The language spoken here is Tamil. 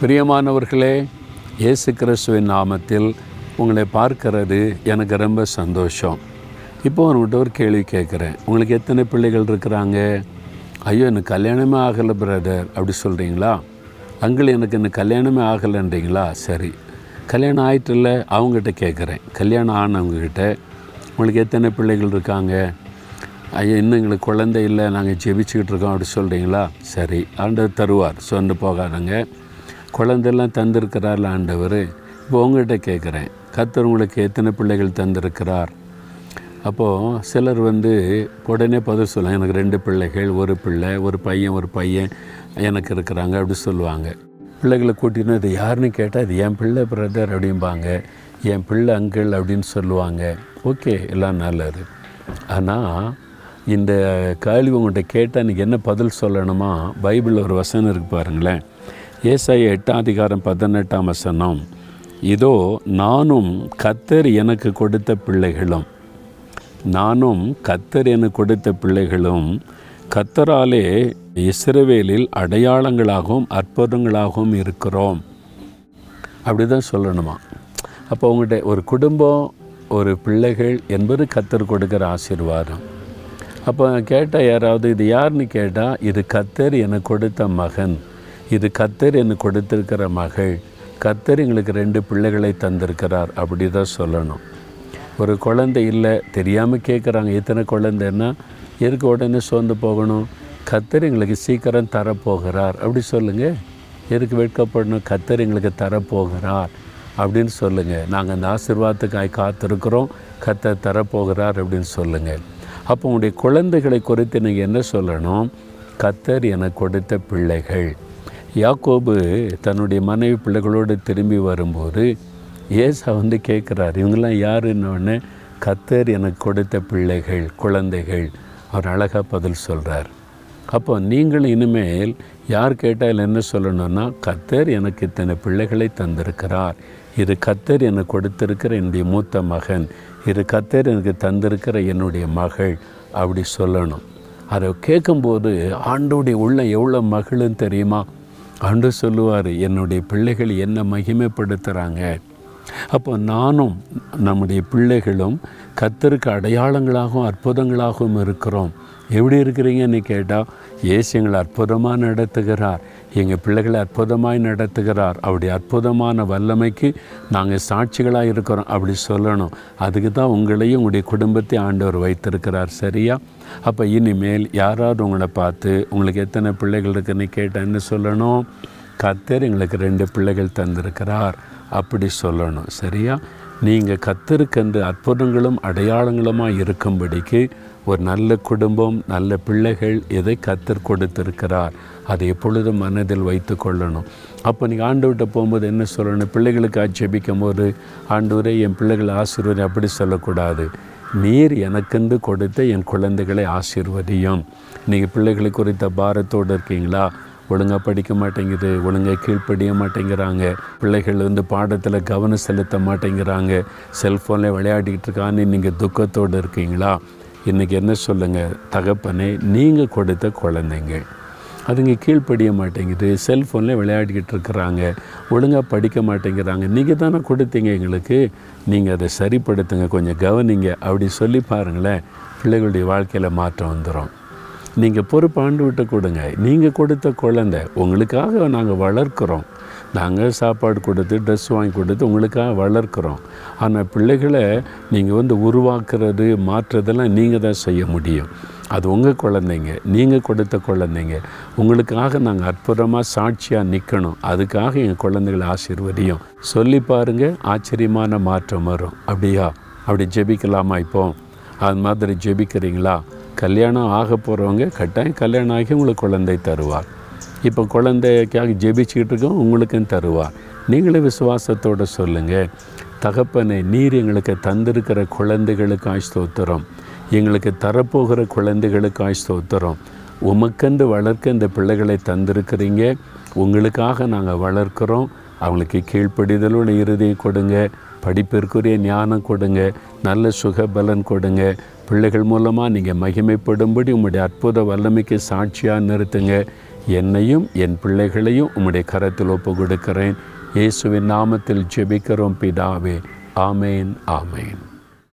பிரியமானவர்களே இயேசு கிறிஸ்துவின் நாமத்தில் உங்களை பார்க்கறது எனக்கு ரொம்ப சந்தோஷம். இப்போ உங்கள்கிட்ட ஒரு கேள்வி கேட்குறேன். உங்களுக்கு எத்தனை பிள்ளைகள் இருக்கிறாங்க? ஐயோ எனக்கு கல்யாணமே ஆகலை பிரதர் அப்படி சொல்கிறீங்களா அங்கிள் எனக்கு இன்னும் கல்யாணமே ஆகலைன்றீங்களா? சரி. கல்யாணம் ஆயிட்டுல அவங்ககிட்ட கேட்குறேன். கல்யாணம் ஆனவங்கக்கிட்ட உங்களுக்கு எத்தனை பிள்ளைகள் இருக்காங்க? ஐயா இன்னும் எங்களுக்கு குழந்தை இல்லை. நாங்கள் ஜெபிச்சுக்கிட்டு இருக்கோம். அப்படி சொல்கிறீங்களா சரி. ஆண்டவர் தருவார். சொண்டு போகாதங்க. குழந்தையெல்லாம் தந்திருக்கிறார் ஆண்டவர் இப்போ உங்கள்கிட்ட கேட்குறேன் கத்தர் உங்களுக்கு எத்தனை பிள்ளைகள் தந்திருக்கிறார்? அப்போது சிலர் வந்து உடனே பதில் சொல்லுவாங்க எனக்கு ரெண்டு பிள்ளைகள் ஒரு பிள்ளை ஒரு பையன் ஒரு பையன் எனக்கு இருக்கிறாங்க அப்படி சொல்லுவாங்க. பிள்ளைகளை கூட்டினா இது யாருன்னு கேட்டால் இது என் பிள்ளை பிரதர் அப்படிம்பாங்க. என் பிள்ளை அங்கிள் அப்படின்னு சொல்லுவாங்க. ஓகே எல்லாம் நல்லது. ஆனால் இந்த கேள்வி உங்கள்கிட்ட கேட்டால் இன்றைக்கி என்ன பதில் சொல்லணுமா? பைபிளில் ஒரு வசனம் இருக்கு பாருங்களேன். ஏசாய எட்டாம் அதிகாரம் பதினெட்டாம் வசனம். இதோ நானும் கத்தர் எனக்கு கொடுத்த பிள்ளைகளும். நானும் கத்தர் எனக்கு கொடுத்த பிள்ளைகளும் கத்தராலே இஸ்ரவேலில் அடையாளங்களாகவும் அற்புதங்களாகவும் இருக்கிறோம். அப்படி தான் சொல்லணுமா? அப்போ உங்கள்கிட்ட ஒரு குடும்பம் ஒரு பிள்ளைகள் என்பது கத்தர் கொடுக்குற ஆசீர்வாதம். அப்போ கேட்டால் யாராவது இது யாருன்னு கேட்டால் இது கத்தர் எனக்கு கொடுத்த மகன். இது கத்தர் எனக்கு கொடுத்திருக்கிற மகள். கத்தர் எங்களுக்கு ரெண்டு பிள்ளைகளை தந்திருக்கிறார். அப்படி தான் சொல்லணும். ஒரு குழந்தை இல்லை தெரியாமல் கேட்குறாங்க எத்தனை குழந்தைன்னா எதுக்கு உடனே சோர்ந்து போகணும்? கத்தர் எங்களுக்கு சீக்கிரம் தரப்போகிறார். அப்படி சொல்லுங்கள் எதுக்கு வெட்கப்படணும்? கத்தர் எங்களுக்கு தரப்போகிறார். அப்படின்னு சொல்லுங்கள் நாங்கள் அந்த ஆசிர்வாதத்துக்காய் காத்திருக்கிறோம். கத்தர் தரப்போகிறார் அப்படின்னு சொல்லுங்கள் அப்போ உங்களுடைய குழந்தைகளை குறித்து நீங்கள் என்ன சொல்லணும்? கத்தர் எனக்கு கொடுத்த பிள்ளைகள். யாக்கோபு தன்னுடைய மனைவி பிள்ளைகளோடு திரும்பி வரும்போது ஏசா வந்து கேட்குறார் இவங்கெல்லாம் யாருன்னொடனே கத்தர் எனக்கு கொடுத்த பிள்ளைகள் குழந்தைகள். அவர் அழகாக பதில் சொல்கிறார் அப்போ நீங்கள் இனிமேல் யார் கேட்டால் என்ன சொல்லணும்னா கத்தர் எனக்கு இத்தனை பிள்ளைகளை தந்திருக்கிறார். இது கத்தர் எனக்கு கொடுத்திருக்கிற என்னுடைய மூத்த மகன். இது கத்தர் எனக்கு தந்திருக்கிற என்னுடைய மகள். அப்படி சொல்லணும். அதை கேட்கும்போது ஆண்டோடைய உள்ள எவ்வளோ மகளுன்னு தெரியுமா? ஆண்டு சொல்லுவார் என்னுடைய பிள்ளைகள் என்ன மகிமைப்படுத்துகிறாங்க அப்போ நானும் நம்முடைய பிள்ளைகளும் கத்தருக்கு அடையாளங்களாகவும் அற்புதங்களாகவும் இருக்கிறோம். எப்படி இருக்கிறீங்கன்னு கேட்டால் ஏசு எங்களை அற்புதமாக நடத்துகிறார். எங்கள் பிள்ளைகளை அற்புதமாய் நடத்துகிறார். அப்படி அற்புதமான வல்லமைக்கு நாங்கள் சாட்சிகளாக இருக்கிறோம் அப்படி சொல்லணும். அதுக்கு தான் உங்களையும் உங்களுடைய குடும்பத்தை ஆண்டவர் வைத்திருக்கிறார் சரியா? அப்போ இனிமேல் யாராவது உங்களை பார்த்து உங்களுக்கு எத்தனை பிள்ளைகள் இருக்குன்னு கேட்டால் என்ன சொல்லணும். கத்தர் எங்களுக்கு ரெண்டு பிள்ளைகள் தந்திருக்கிறார். அப்படி சொல்லணும் சரியா? நீங்கள் கத்திருக்கின்ற அற்புதங்களும் அடையாளங்களுமாக இருக்கும்படிக்கு ஒரு நல்ல குடும்பம் நல்ல பிள்ளைகள் எதை கத்தர் கொடுத்திருக்கிறார்? அதை எப்பொழுதும் மனதில் வைத்து கொள்ளணும்? அப்போ நீங்கள் விட்டு போகும்போது என்ன சொல்லணும்? பிள்ளைகளுக்கு ஆட்சேபிக்கும் போது ஆண்டூரே என் பிள்ளைகளை ஆசீர்வதி அப்படி சொல்லக்கூடாது. நீர் எனக்கென்று கொடுத்த என் குழந்தைகளை ஆசீர்வதியும். நீங்கள் பிள்ளைகளை குறித்த பாரத்தோடு இருக்கீங்களா? ஒழுங்காக படிக்க மாட்டேங்குது ஒழுங்காக கீழ்ப்படிய மாட்டேங்கிறாங்க பிள்ளைகள் வந்து பாடத்தில் கவனம் செலுத்த மாட்டேங்கிறாங்க செல்ஃபோனில் விளையாடிக்கிட்டு இருக்கான்னு நீங்கள் துக்கத்தோடு இருக்கீங்களா? இன்றைக்கி என்ன சொல்லுங்கள் தகப்பனே நீங்கள் கொடுத்த குழந்தைங்க. அதுங்க கீழ்ப்படிய மாட்டேங்குது செல்ஃபோனில் விளையாடிக்கிட்டு இருக்கிறாங்க ஒழுங்காக படிக்க மாட்டேங்கிறாங்க. நீங்கள் தானே கொடுத்தீங்க எங்களுக்கு? நீங்கள் அதை சரிப்படுத்துங்க கொஞ்சம் கவனிங்க. அப்படி சொல்லி பாருங்களேன் பிள்ளைகளுடைய வாழ்க்கையில் மாற்றம் வந்துடும் நீங்கள் பொறுப்பு ஆண்டு விட்டு கொடுங்க. நீங்கள் கொடுத்த குழந்தை உங்களுக்காக நாங்கள் வளர்க்குறோம். நாங்கள் சாப்பாடு கொடுத்து ட்ரெஸ் வாங்கி கொடுத்து உங்களுக்காக வளர்க்குறோம். ஆனால் பிள்ளைகளை நீங்கள் வந்து உருவாக்குறது மாற்றுறதெல்லாம் நீங்கள் தான் செய்ய முடியும். அது உங்கள் குழந்தைங்க நீங்கள் கொடுத்த குழந்தைங்க. உங்களுக்காக நாங்கள் அற்புதமாக சாட்சியாக நிற்கணும் அதுக்காக எங்கள் குழந்தைகளை ஆசீர்வதியும். சொல்லி பாருங்கள் ஆச்சரியமான மாற்றம் வரும். அப்படியா? அப்படி ஜெபிக்கலாமா இப்போ? அது மாதிரி ஜெபிக்கிறீங்களா? கல்யாணம் ஆக போகிறவங்க கட்டாயம் கல்யாணம் ஆகி உங்களுக்கு குழந்தை தருவார். இப்போ குழந்தைக்காக ஜெபிச்சுக்கிட்டு இருக்கோம் உங்களுக்கும் தருவார். நீங்களும் விசுவாசத்தோடு சொல்லுங்கள் தகப்பனை நீர் எங்களுக்கு தந்திருக்கிற குழந்தைகளுக்கு ஸ்தோத்திரம். எங்களுக்கு தரப்போகிற குழந்தைகளுக்கு ஸ்தோத்திரம். உமக்கென்று வளர்க்க இந்த பிள்ளைகளை தந்திருக்கிறீங்க. உங்களுக்காக நாங்கள் வளர்க்குறோம். அவங்களுக்கு கீழ்ப்படிதலோட இறுதியை கொடுங்க. படிப்பிற்குரிய ஞானம் கொடுங்க. நல்ல சுகபலன் கொடுங்க. பிள்ளைகள் மூலமாக நீங்கள் மகிமைப்படும்படி உங்களுடைய அற்புத வல்லமைக்கு சாட்சியாக நிறுத்துங்க. என்னையும் என் பிள்ளைகளையும் உம்முடைய கரத்தில் ஒப்பு கொடுக்கிறேன் இயேசுவின் நாமத்தில் ஜெபிக்கிறோம் பிதாவே. ஆமேன் ஆமேன்.